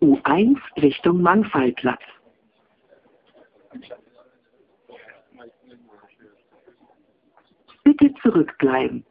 U1 Richtung Mangfallplatz. Bitte zurückbleiben.